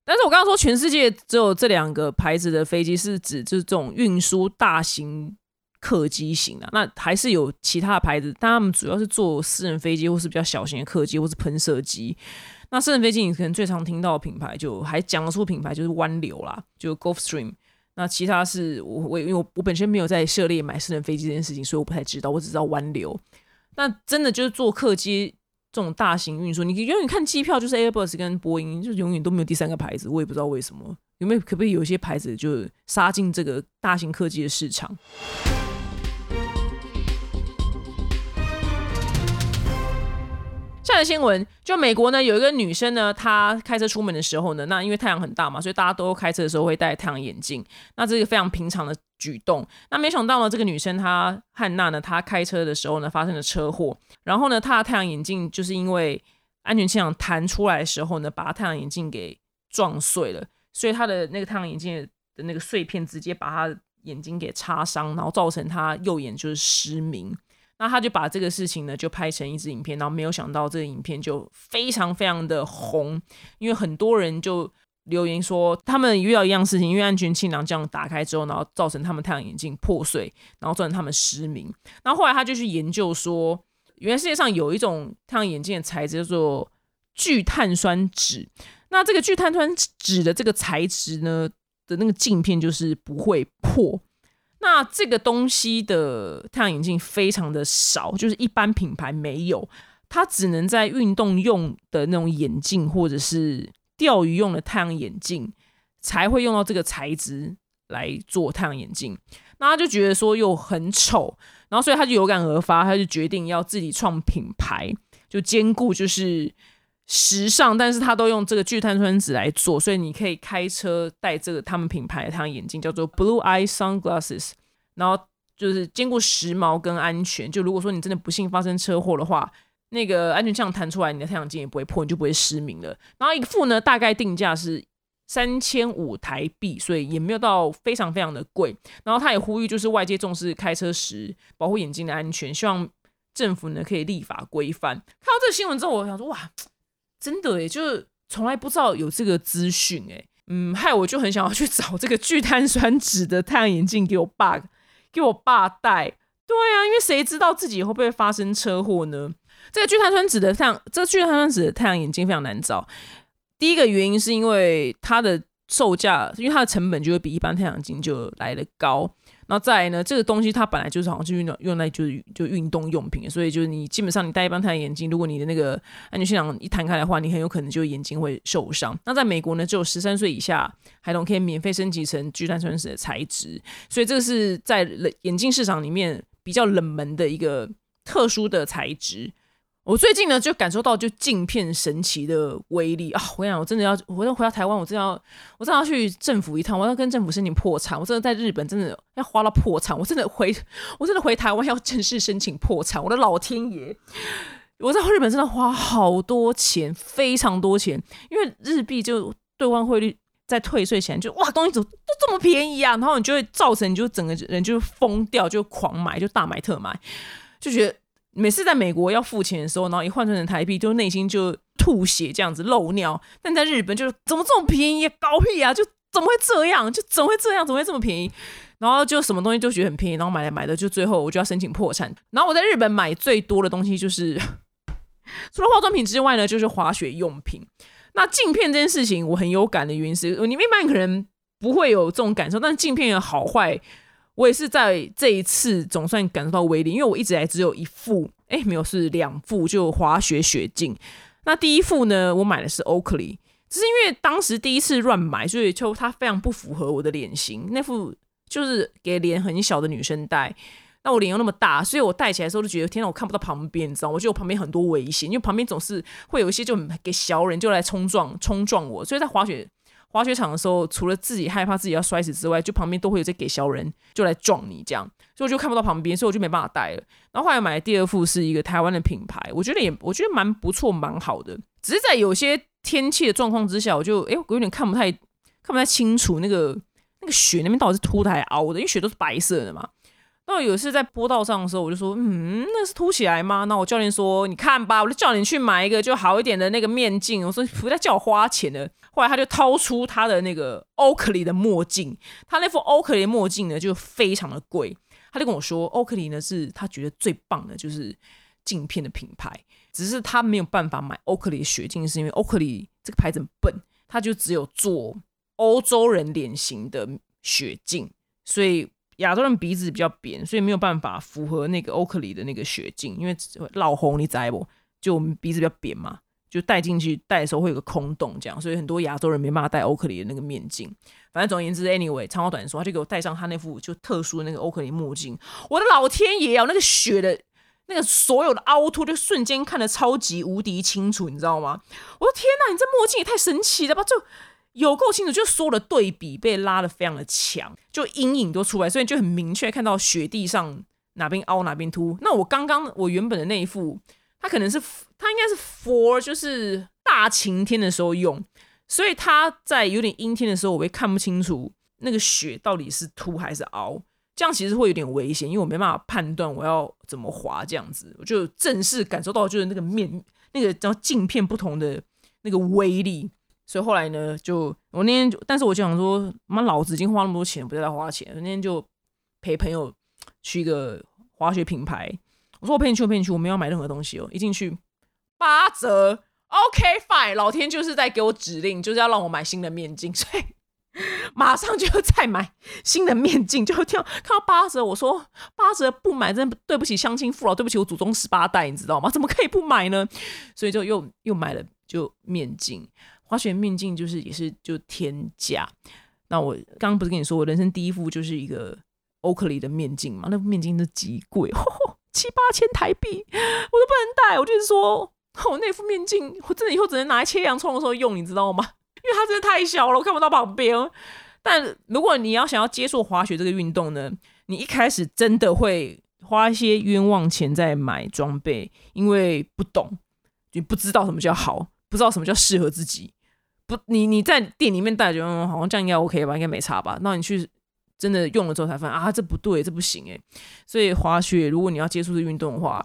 但是我刚刚说全世界只有这两个牌子的飞机，是指就是这种运输大型。客机型的，那还是有其他的牌子，但他们主要是做私人飞机或是比较小型的客机或是喷射机。那私人飞机你可能最常听到的品牌，就还讲得出品牌就是湾流啦，就 Gulfstream。那其他是我我因为我我本身没有在涉猎买私人飞机这件事情，所以我不太知道，我只知道湾流。那真的就是做客机这种大型运输，你永远看机票就是 Airbus 跟波音，就永远都没有第三个牌子，我也不知道为什么。有没有可不可以有一些牌子就杀进这个大型客机的市场？下的新闻，就美国呢有一个女生呢，她开车出门的时候呢，那因为太阳很大嘛，所以大家都开车的时候会戴太阳眼镜，那这个非常平常的举动。那没想到呢，这个女生她汉娜呢，她开车的时候呢发生了车祸，然后呢，她的太阳眼镜就是因为安全气囊弹出来的时候呢，把她太阳眼镜给撞碎了，所以她的那个太阳眼镜的那个碎片直接把她眼睛给擦伤，然后造成她右眼就是失明。那他就把这个事情呢，就拍成一支影片，然后没有想到这个影片就非常非常的红，因为很多人就留言说，他们遇到一样事情，因为安全气囊这样打开之后，然后造成他们太阳眼镜破碎，然后造成他们失明。然后后来他就去研究说，原来世界上有一种太阳眼镜的材质叫做聚碳酸酯，那这个聚碳酸酯的这个材质呢的那个镜片就是不会破。那这个东西的太阳眼镜非常的少，就是一般品牌没有，它只能在运动用的那种眼镜或者是钓鱼用的太阳眼镜才会用到这个材质来做太阳眼镜。那他就觉得说又很丑，然后所以他就有感而发，他就决定要自己创品牌，就兼顾就是时尚，但是他都用这个聚碳酸酯来做，所以你可以开车戴这个他们品牌的太阳眼镜，叫做 Blue Eye Sunglasses。然后就是兼顾时髦跟安全。就如果说你真的不幸发生车祸的话，那个安全气囊弹出来，你的太阳镜也不会破，你就不会失明了。然后一副呢，大概定价是三千五台币，所以也没有到非常非常的贵。然后他也呼吁，就是外界重视开车时保护眼睛的安全，希望政府呢可以立法规范。看到这个新闻之后，我想说，哇，真的诶，就是从来不知道有这个资讯诶。嗯，害我就很想要去找这个聚碳酸酯的太阳眼镜给我爸。给我爸戴，对啊，因为谁知道自己会不会发生车祸呢？这个聚碳酸酯的太阳，这个聚碳酸酯的太阳眼镜非常难找。第一个原因是因为它的售价，因为它的成本就会比一般太阳镜就来的高。那再来呢，这个东西它本来就是好像是运动用来就是就运动用品，所以就是你基本上你戴一般太阳眼镜，如果你的那个安全气囊一弹开的话，你很有可能就眼睛会受伤。那在美国呢，只有十三岁以下孩童可以免费升级成聚碳酸酯的材质，所以这个是在眼镜市场里面比较冷门的一个特殊的材质。我最近呢，就感受到就镜片神奇的威力啊！我跟你讲，我真的要，我要回到台湾，我真的要，我真的要去政府一趟，我要跟政府申请破产。我真的在日本真的要花到破产，我真的回，我真的回台湾要正式申请破产。我的老天爷！我在日本真的花好多钱，非常多钱，因为日币就兑换汇率在退税前就哇，东西怎么都这么便宜啊？然后你就会造成你就整个人就疯掉，就狂买，就大买特买，就觉得。每次在美国要付钱的时候，然后一换算成台币，就内心就吐血这样子漏尿。但在日本就是怎么这么便宜，搞屁啊！就怎么会这样？就怎么会这样？怎么会这么便宜？然后就什么东西都觉得很便宜，然后买来买的，就最后我就要申请破产。然后我在日本买最多的东西就是 除了化妆品之外呢，就是滑雪用品。那镜片这件事情我很有感的原因是，你一般可能不会有这种感受，但镜片的好坏。我也是在这一次总算感受到威力，因为我一直来只有一副，哎，没有是两副，就滑雪雪镜。那第一副呢，我买的是 Oakley，只是因为当时第一次乱买，所以就它非常不符合我的脸型。那副就是给脸很小的女生戴，那我脸又那么大，所以我戴起来的时候就觉得，天哪，我看不到旁边，你知道？我觉得我旁边很多危险，因为旁边总是会有一些就给小人就来冲撞冲撞我，所以在滑雪。滑雪场的时候，除了自己害怕自己要摔死之外，就旁边都会有在给小人就来撞你这样，所以我就看不到旁边，所以我就没办法戴了。然后后来买的第二副是一个台湾的品牌，我觉得也我觉得蛮不错，蛮好的。只是在有些天气的状况之下，我就哎，我有点看不太看不太清楚那个那个雪那边到底是凸的还是凹的，因为雪都是白色的嘛。那有一次在坡道上的时候，我就说，嗯，那是凸起来吗？那我教练说，你看吧，我就叫你去买一个就好一点的那个面镜。我说不再叫我花钱了。后来他就掏出他的那个 oakly 的墨镜，他那副欧克里墨镜呢就非常的贵。他就跟我说，oakly 呢是他觉得最棒的，就是镜片的品牌。只是他没有办法买欧克里的雪镜，是因为 oakly 这个牌子很笨，他就只有做欧洲人脸型的雪镜，所以。亚洲人鼻子比较扁，所以没有办法符合那个欧克里的那个雪镜，因为老红你知不？就我们鼻子比较扁嘛，就戴进去戴的时候会有个空洞，这样，所以很多亚洲人没办法戴欧克里的那个面镜。反正总而言之，anyway，长话短说，他就给我戴上他那副就特殊的那个欧克里墨镜。我的老天爷啊，那个雪的那个所有的凹凸就瞬间看得超级无敌清楚，你知道吗？我说天哪，你这墨镜也太神奇了吧！就有够清楚，就所有的对比被拉的非常的强，就阴影都出来，所以就很明确看到雪地上哪边凹哪边凸。那我刚刚我原本的那一副，它可能是它应该是 for 就是大晴天的时候用，所以它在有点阴天的时候，我会看不清楚那个雪到底是凸还是凹，这样其实会有点危险，因为我没办法判断我要怎么滑这样子，我就正式感受到就是那个面那个叫镜片不同的那个威力。所以后来呢，就我那天，但是我就想说，妈，老子已经花那么多钱，不再花钱。那天就陪朋友去一个滑雪品牌，我说我陪你去，我陪你去，我没有买任何东西哦。一进去八折，OK fine，老天就是在给我指令，就是要让我买新的面镜，所以马上就再买新的面镜。就跳看到八折，我说八折不买，真对不起乡亲父老，对不起我祖宗十八代，你知道吗？怎么可以不买呢？所以就又又买了就面镜。滑雪面镜就是也是就天价，那我刚刚不是跟你说我人生第一副就是一个欧克里的面镜嘛？那副面镜都极贵，七八千台币，我都不能戴。我就是说，我那副面镜我真的以后只能拿来切洋葱的时候用，你知道吗？因为它真的太小了，我看不到旁边。但如果你要想要接触滑雪这个运动呢，你一开始真的会花一些冤枉钱在买装备，因为不懂，你不知道什么叫好。不知道什么叫适合自己，不，你你在店里面戴着，好像这样应该 OK 吧，应该没差吧？那你去真的用了之后才发现啊，这不对，这不行哎。所以滑雪，如果你要接触这运动的话，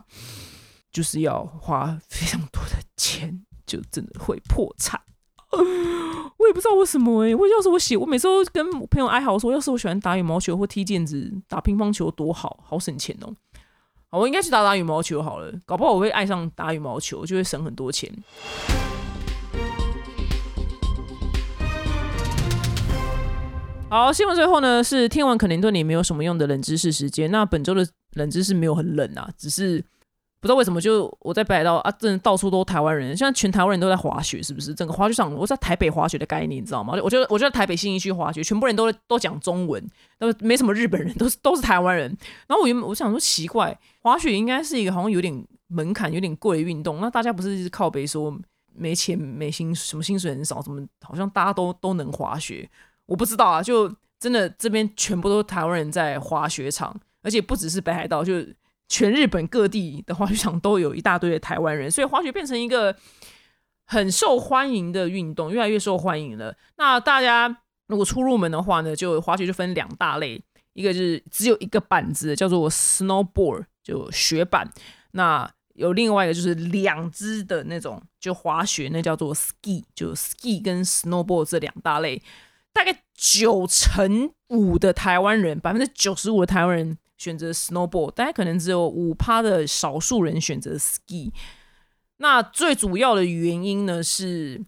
就是要花非常多的钱，就真的会破产。我也不知道为什么哎，我要是我喜，我每次都跟朋友哀嚎说，要是我喜欢打羽毛球或踢毽子、打乒乓球多好，好省钱哦。我应该去打打羽毛球好了，搞不好我会爱上打羽毛球，就会省很多钱。好，新闻最后呢是听完肯定对你没有什么用的冷知识时间。那本周的冷知识没有很冷啊，只是不知道为什么就我在北海道啊，真的到处都台湾人，现在全台湾人都在滑雪，是不是？整个滑雪场，我在台北滑雪的概念，你知道吗？我觉得，我觉得台北新一区滑雪，全部人都都讲中文，都没什么日本人，都是都是台湾人。然后我原本我想说奇怪，滑雪应该是一个好像有点门槛、有点贵的运动，那大家不是一直靠背说没钱、没薪什么薪水很少，怎么好像大家都都能滑雪？我不知道啊，就真的这边全部都是台湾人在滑雪场，而且不只是北海道，就全日本各地的滑雪场都有一大堆的台湾人，所以滑雪变成一个很受欢迎的运动，越来越受欢迎了。那大家如果初入门的话呢，就滑雪就分两大类，一个就是只有一个板子，叫做 snowboard，就雪板；那有另外一个就是两只的那种，就滑雪，那叫做 ski，就 ski 跟 snowboard 这两大类。大概九成五的台湾人，百分之九十五的台湾人选择 snowboard，大概可能只有五趴的少数人选择 ski。那最主要的原因呢是，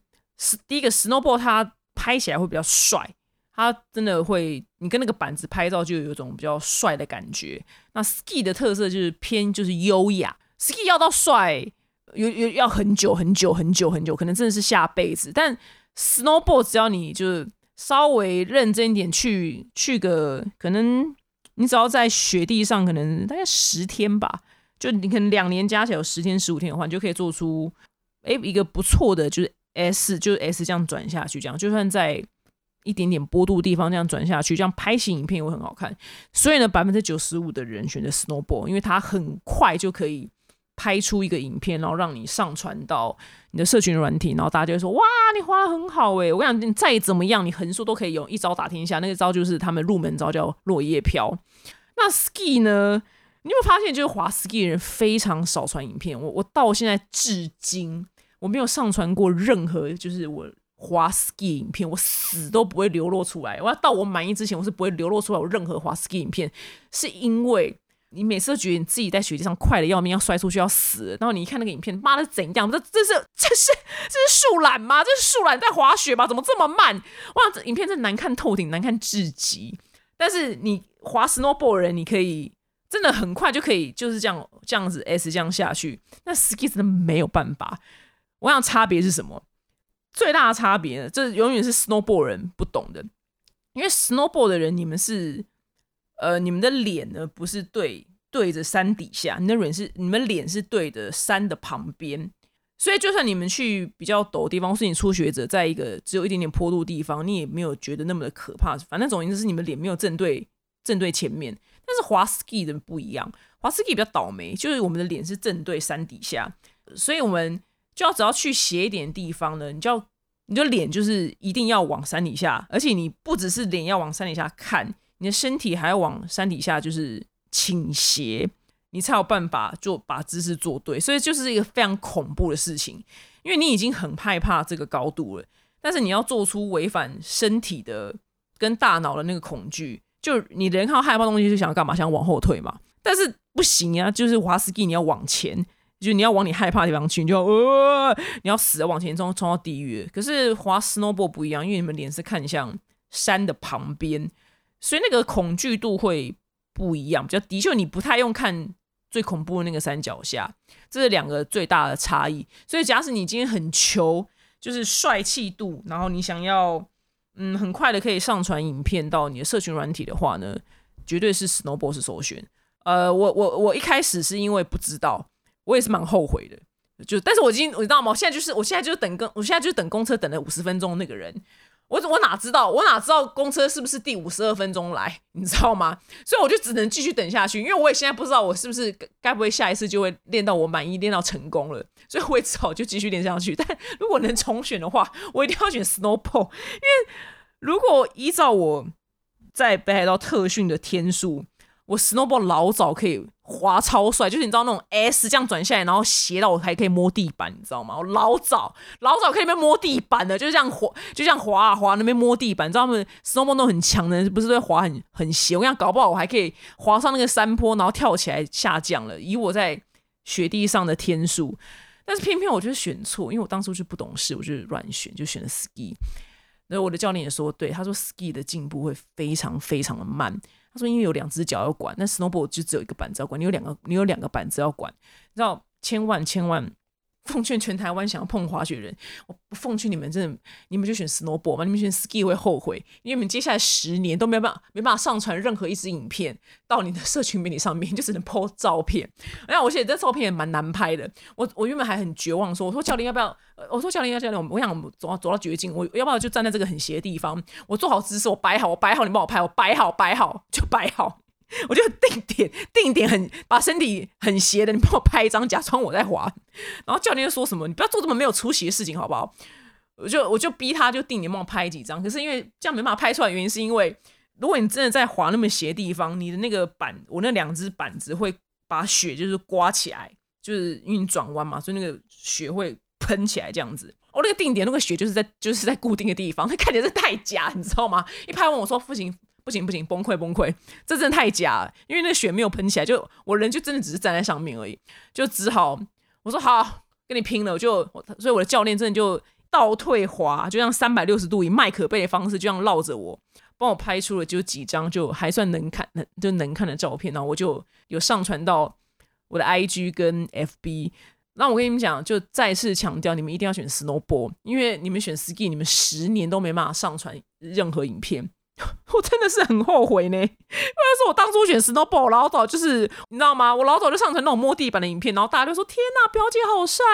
第一个 snowboard 它拍起来会比较帅，它真的会，你跟那个板子拍照就有一种比较帅的感觉。那 ski 的特色就是偏就是优雅，ski 要到帅，有有要很久很久很久很久，可能真的是下辈子。但 snowboard 只要你就是。稍微认真一点去去个，可能你只要在雪地上，可能大概十天吧，就你可能两年加起来有十天十五天的话，你就可以做出哎一个不错的，就是 S 就是 S 这样转下去，这样就算在一点点坡度地方这样转下去，这样拍起影片会很好看。所以呢，百分之九十五的人选择 snowboard，因为它很快就可以拍出一个影片，然后让你上传到你的社群软体，然后大家就会说：“哇，你滑的很好诶！’我跟你讲，你再怎么样，你横竖都可以用一招打天下。那个招就是他们入门招，叫落叶飘。那 ski 呢？你有没有发现，就是滑 ski 的人非常少传影片？我我到现在至今我没有上传过任何，就是我。滑 ski 影片，我死都不会流露出来。我要到我满意之前，我是不会流露出来我任何滑 ski 影片，是因为你每次都觉得你自己在雪地上快的要命，要摔出去要死。然后你一看那个影片，妈的怎样？这这是 这是这是树懒吗？这是树懒在滑雪吗？怎么这么慢？哇，这影片真难看透顶，难看至极。但是你滑 snowboard 人，你可以真的很快就可以就是这样这样子 s 这样下去。那 ski 真的没有办法。我想差别是什么？最大的差别，这永远是 snowboard 人不懂的，因为 snowboard 的人，你们是，呃，你们的脸呢不是对对着山底下，你的脸是你们脸是对着山的旁边，所以就算你们去比较陡的地方，是你初学者在一个只有一点点坡度地方，你也没有觉得那么的可怕。反正总言之是你们脸没有正对正对前面，但是滑 ski 的不一样，滑 ski 比较倒霉，就是我们的脸是正对山底下，所以我们。就要只要去斜一点地方呢，你就要你的脸就是一定要往山底下，而且你不只是脸要往山底下看，你的身体还要往山底下就是倾斜，你才有办法做把姿势做对。所以就是一个非常恐怖的事情，因为你已经很害怕这个高度了，但是你要做出违反身体的跟大脑的那个恐惧，就你人看到害怕东西就想要干嘛？想要往后退嘛？但是不行啊，就是滑 ski 你要往前。就你要往你害怕的地方去，你就呃，你要死的往前冲，冲到地狱。可是滑 snowboard 不一样，因为你们脸是看向山的旁边，所以那个恐惧度会不一样，比较的确你不太用看最恐怖的那个山脚下，这是两个最大的差异。所以假使你今天很求就是帅气度，然后你想要嗯很快的可以上传影片到你的社群软体的话呢，绝对是 snowboard 是首选。呃，我我我一开始是因为不知道。我也是蛮后悔的，就但是我已经你知道吗？我现在就是我现在就等公，我现在就等公车等了五十分钟那个人，我我哪知道我哪知道公车是不是第五十二分钟来，你知道吗？所以我就只能继续等下去，因为我也现在不知道我是不是该不会下一次就会练到我满意，练到成功了，所以我也只好就继续练下去。但如果能重选的话，我一定要选 Snowball，因为如果依照我在北海道特训的天数。我 snowboard 老早可以滑超帅，就是你知道那种 S 这样转下来，然后斜到我还可以摸地板，你知道吗？我老早老早可以边摸地板的，就是这样滑，就这样滑啊滑那边摸地板。你知道他们 snowboard 都很强的，不是都会滑很很斜？我跟你讲，搞不好我还可以滑上那个山坡，然后跳起来下降了。以我在雪地上的天数，但是偏偏我就是选错，因为我当初就不懂事，我就乱选，就选了 ski。那我的教练也说对，他说 ski 的进步会非常非常的慢。他说：“因为有两只脚要管，那 snowboard 就只有一个板子要管。你有两个，你有两个板子要管，你知道？千万千万。”奉劝全台湾想要碰滑雪人，我奉劝你们，真的，你们就选 snowboard 吧。你们选 ski 会后悔，因为你们接下来十年都没有办法，没办法上传任何一支影片到你的社群媒体上面，就只能 po 照片。那我写这照片也蛮难拍的。我我原本还很绝望，说我说教练要不要？我说教练要教练，我我想走到走到绝境，我要不要就站在这个很斜的地方，我做好姿势，我摆好，我摆好，你帮我拍，我摆好，摆好就摆好。我就定点，定点很把身体很斜的，你帮我拍一张，假装我在滑。然后教练就说什么：“你不要做这么没有出息的事情，好不好？”我就我就逼他，就定点帮我拍几张。可是因为这样没办法拍出来，原因是因为如果你真的在滑那么斜地方，你的那个板，我那两只板子会把雪就是刮起来，就是因为你转弯嘛，所以那个雪会喷起来这样子。我那个定点那个雪就是在就是在固定的地方，那 看起来是太假，你知道吗？一拍完我说不行。不行不行，崩溃崩溃，这真的太假了，因为那雪没有喷起来，就我人就真的只是站在上面而已，就只好我说好跟你拼了，我就所以我的教练真的就倒退滑，就像三百六十度以麦可贝的方式，就这样绕着我，帮我拍出了就几张就还算能看能就能看的照片，然后我就有上传到我的 IG 跟 FB。那我跟你们讲，就再次强调，你们一定要选 snowboard，因为你们选 ski，你们十年都没办法上传任何影片。我真的是很后悔呢，因为是我当初选 Snowball，老早就是你知道吗？我老早就上传那种摸地板的影片，然后大家就说：“天呐，表姐好帅！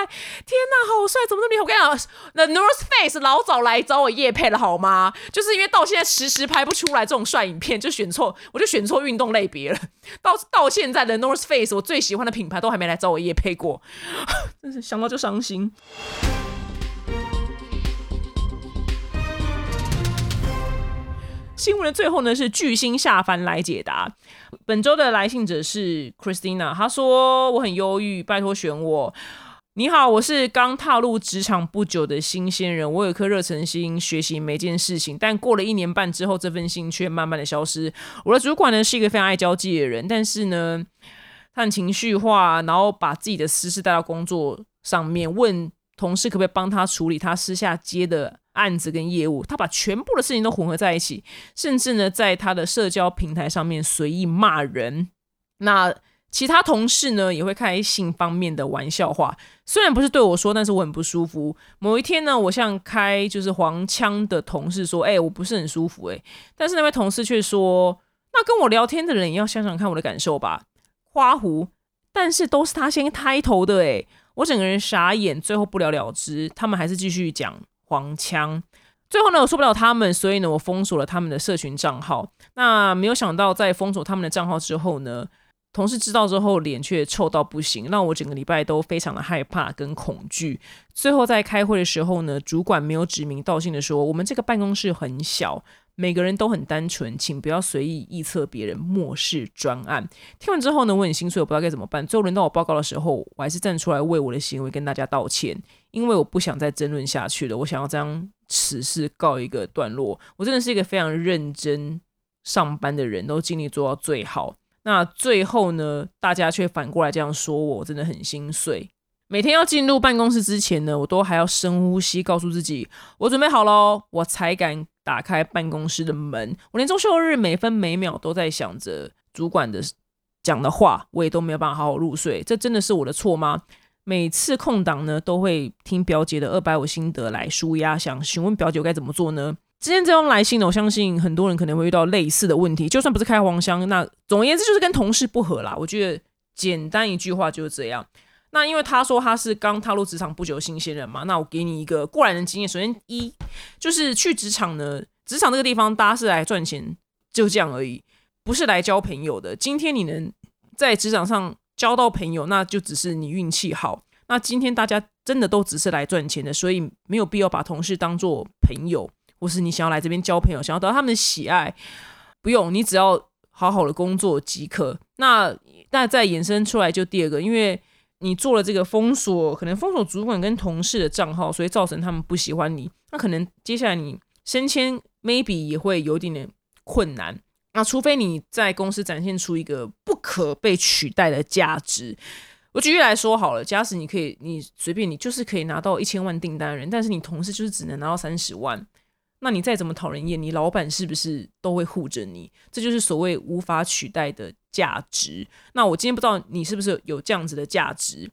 天呐，好帅！怎么那么厉害？”我跟你讲，The North Face 老早来找我叶配了好吗？就是因为到现在迟迟拍不出来这种帅影片，就选错，我就选错运动类别了。到到现在的 North Face，我最喜欢的品牌都还没来找我叶配过，真是想到就伤心。新闻的最后呢，是巨星下凡来解答。本周的来信者是 Christina，她说：“我很忧郁，拜托选我。”你好，我是刚踏入职场不久的新鲜人，我有颗热诚心学习每件事情，但过了一年半之后，这份心却慢慢的消失。我的主管呢是一个非常爱交际的人，但是呢，他很情绪化，然后把自己的私事带到工作上面，问同事可不可以帮他处理他私下接的。案子跟业务，他把全部的事情都混合在一起，甚至呢，在他的社交平台上面随意骂人。那其他同事呢，也会开性方面的玩笑话，虽然不是对我说，但是我很不舒服。某一天呢，我向开就是黄腔的同事说：“哎，我不是很舒服。”哎，但是那位同事却说：“那跟我聊天的人也要想想看我的感受吧。”花胡，但是都是他先开头的，哎，我整个人傻眼，最后不了了之。他们还是继续讲。黄腔，最后呢，我受不了他们，所以呢，我封锁了他们的社群账号。那没有想到，在封锁他们的账号之后呢，同事知道之后，脸却臭到不行，让我整个礼拜都非常的害怕跟恐惧。最后在开会的时候呢，主管没有指名道姓的说，我们这个办公室很小。每个人都很单纯，请不要随意臆测别人，漠视专案。听完之后呢，我很心碎，我不知道该怎么办。最后轮到我报告的时候，我还是站出来为我的行为跟大家道歉，因为我不想再争论下去了。我想要将此事告一个段落。我真的是一个非常认真上班的人，都尽力做到最好。那最后呢，大家却反过来这样说我，真的很心碎。每天要进入办公室之前呢，我都还要深呼吸，告诉自己我准备好喽，我才敢。打开办公室的门，我连周休日每分每秒都在想着主管的讲的话，我也都没有办法好好入睡。这真的是我的错吗？每次空档呢，都会听表姐的二百五心得来舒压，想询问表姐该怎么做呢？今天这封来信呢，我相信很多人可能会遇到类似的问题。就算不是开黄腔，那总而言之就是跟同事不和啦。我觉得简单一句话就是这样。那因为他说他是刚踏入职场不久的新鲜人嘛，那我给你一个过来人经验。首先一就是去职场呢，职场这个地方大家是来赚钱，就这样而已，不是来交朋友的。今天你能在职场上交到朋友，那就只是你运气好。那今天大家真的都只是来赚钱的，所以没有必要把同事当做朋友，或是你想要来这边交朋友，想要得到他们的喜爱，不用，你只要好好的工作即可。那那再衍生出来就第二个，因为。你做了这个封锁，可能封锁主管跟同事的账号，所以造成他们不喜欢你。那可能接下来你升迁，maybe 也会有点点困难。那除非你在公司展现出一个不可被取代的价值。我举例来说好了，假使你可以，你随便你就是可以拿到一千万订单人，但是你同事就是只能拿到三十万。那你再怎么讨人厌，你老板是不是都会护着你？这就是所谓无法取代的价值。那我今天不知道你是不是有这样子的价值，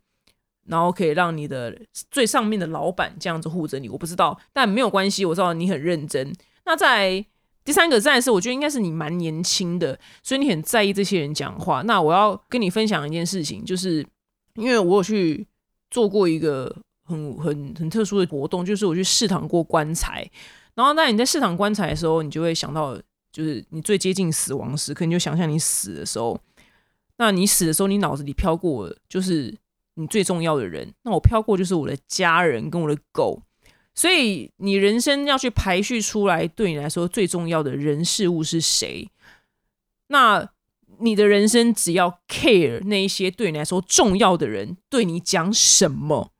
然后可以让你的最上面的老板这样子护着你。我不知道，但没有关系，我知道你很认真。那在第三个战士，我觉得应该是你蛮年轻的，所以你很在意这些人讲话。那我要跟你分享一件事情，就是因为我有去做过一个很很很特殊的活动，就是我去试躺过棺材。然后，那你在市场观察的时候，你就会想到，就是你最接近死亡时刻，你就想象你死的时候。那你死的时候，你脑子里飘过就是你最重要的人。那我飘过就是我的家人跟我的狗。所以你人生要去排序出来，对你来说最重要的人事物是谁？那你的人生只要 care 那一些对你来说重要的人对你讲什么，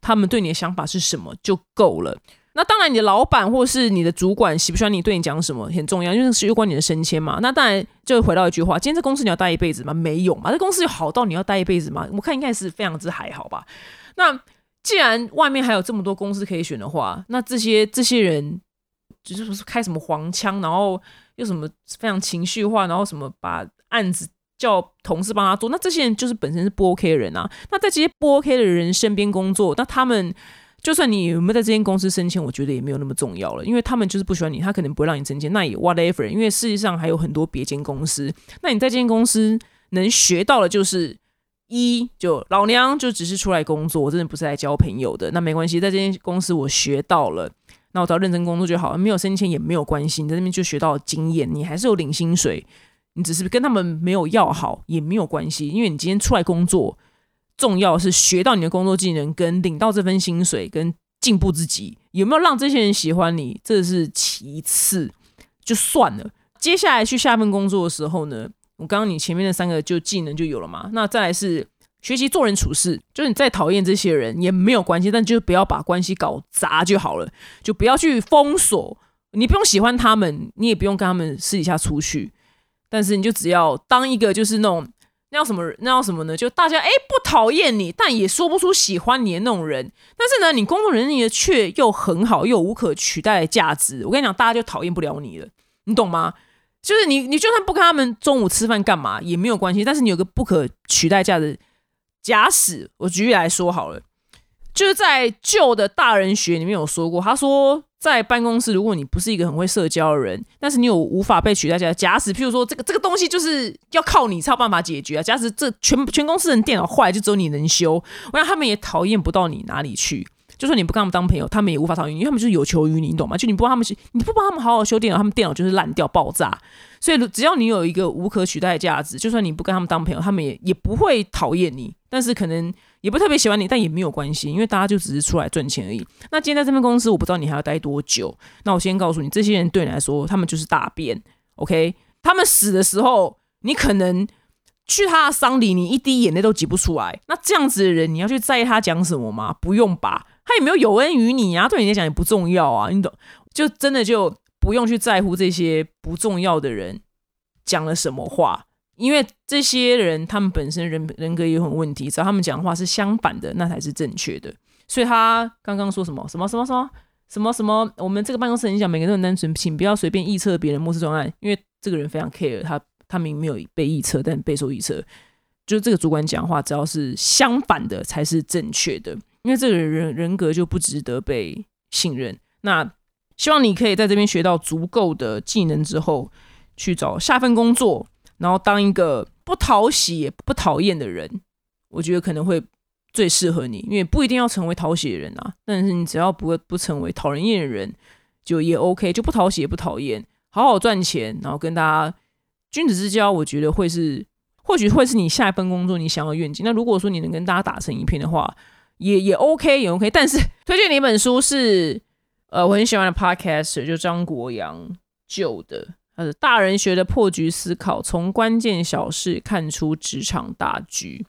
他们对你的想法是什么就够了。那当然，你的老板或是你的主管喜不喜欢你，对你讲什么很重要，因为是有关你的升迁嘛。那当然就回到一句话：今天这公司你要待一辈子吗？没有嘛。这公司有好到你要待一辈子吗？我看应该是非常之还好吧。那既然外面还有这么多公司可以选的话，那这些这些人就是开什么黄腔，然后又什么非常情绪化，然后什么把案子叫同事帮他做，那这些人就是本身是不 OK 的人啊。那在这些不 OK 的人身边工作，那他们。就算你有没有在这间公司升迁，我觉得也没有那么重要了，因为他们就是不喜欢你，他可能不会让你升迁，那也 whatever。因为世界上还有很多别间公司，那你在这间公司能学到的，就是一就老娘就只是出来工作，我真的不是来交朋友的。那没关系，在这间公司我学到了，那我只要认真工作就好了，没有升迁也没有关系，你在那边就学到经验，你还是有领薪水，你只是跟他们没有要好也没有关系，因为你今天出来工作。重要是学到你的工作技能，跟领到这份薪水，跟进步自己，有没有让这些人喜欢你，这是其次，就算了。接下来去下份工作的时候呢，我刚刚你前面的三个就技能就有了嘛。那再来是学习做人处事，就是你再讨厌这些人也没有关系，但就不要把关系搞砸就好了，就不要去封锁。你不用喜欢他们，你也不用跟他们私底下出去，但是你就只要当一个就是那种。那叫什么？那叫什么呢？就大家哎不讨厌你，但也说不出喜欢你的那种人。但是呢，你工作能力却又很好，又无可取代的价值。我跟你讲，大家就讨厌不了你了，你懂吗？就是你，你就算不跟他们中午吃饭干嘛也没有关系。但是你有个不可取代价值。假使我举例来说好了，就是在旧的大人学里面有说过，他说。在办公室，如果你不是一个很会社交的人，但是你有无法被取代的假使，譬如说这个这个东西就是要靠你才有办法解决啊。假使这全全公司人电脑坏，就只有你能修，我想他们也讨厌不到你哪里去。就算你不跟他们当朋友，他们也无法讨厌你，因为他们就是有求于你，你懂吗？就你不帮他们，你不帮他们好好修电脑，他们电脑就是烂掉爆炸。所以只要你有一个无可取代的价值，就算你不跟他们当朋友，他们也也不会讨厌你。但是可能。也不特别喜欢你，但也没有关系，因为大家就只是出来赚钱而已。那今天在这份公司，我不知道你还要待多久。那我先告诉你，这些人对你来说，他们就是大便。OK，他们死的时候，你可能去他的丧礼，你一滴眼泪都挤不出来。那这样子的人，你要去在意他讲什么吗？不用吧，他有没有有恩于你啊？对你来讲也不重要啊，你懂？就真的就不用去在乎这些不重要的人讲了什么话。因为这些人，他们本身人人格也有问题，只要他们讲话是相反的，那才是正确的。所以他刚刚说什么什么什么什么什么什么，我们这个办公室很讲，每个人都很单纯，请不要随便臆测别人模式状态，因为这个人非常 care，他他明明没有被臆测，但备受臆测。就是这个主管讲话，只要是相反的才是正确的，因为这个人人格就不值得被信任。那希望你可以在这边学到足够的技能之后，去找下份工作。然后当一个不讨喜也不讨厌的人，我觉得可能会最适合你，因为不一定要成为讨喜的人啊。但是你只要不不成为讨人厌的人，就也 OK，就不讨喜也不讨厌，好好赚钱，然后跟大家君子之交，我觉得会是或许会是你下一份工作你想要愿景。那如果说你能跟大家打成一片的话，也也 OK 也 OK。但是推荐你一本书是呃我很喜欢的 Podcast，就张国阳旧的。大人学的破局思考，从关键小事看出职场大局。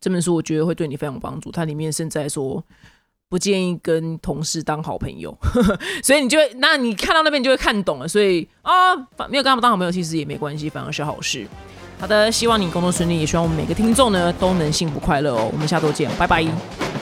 这本书我觉得会对你非常有帮助。它里面甚至说不建议跟同事当好朋友，所以你就会，那你看到那边你就会看懂了。所以啊，没有跟他们当好朋友其实也没关系，反而是好事。好的，希望你工作顺利，也希望我们每个听众呢都能幸福快乐哦。我们下周见，拜拜。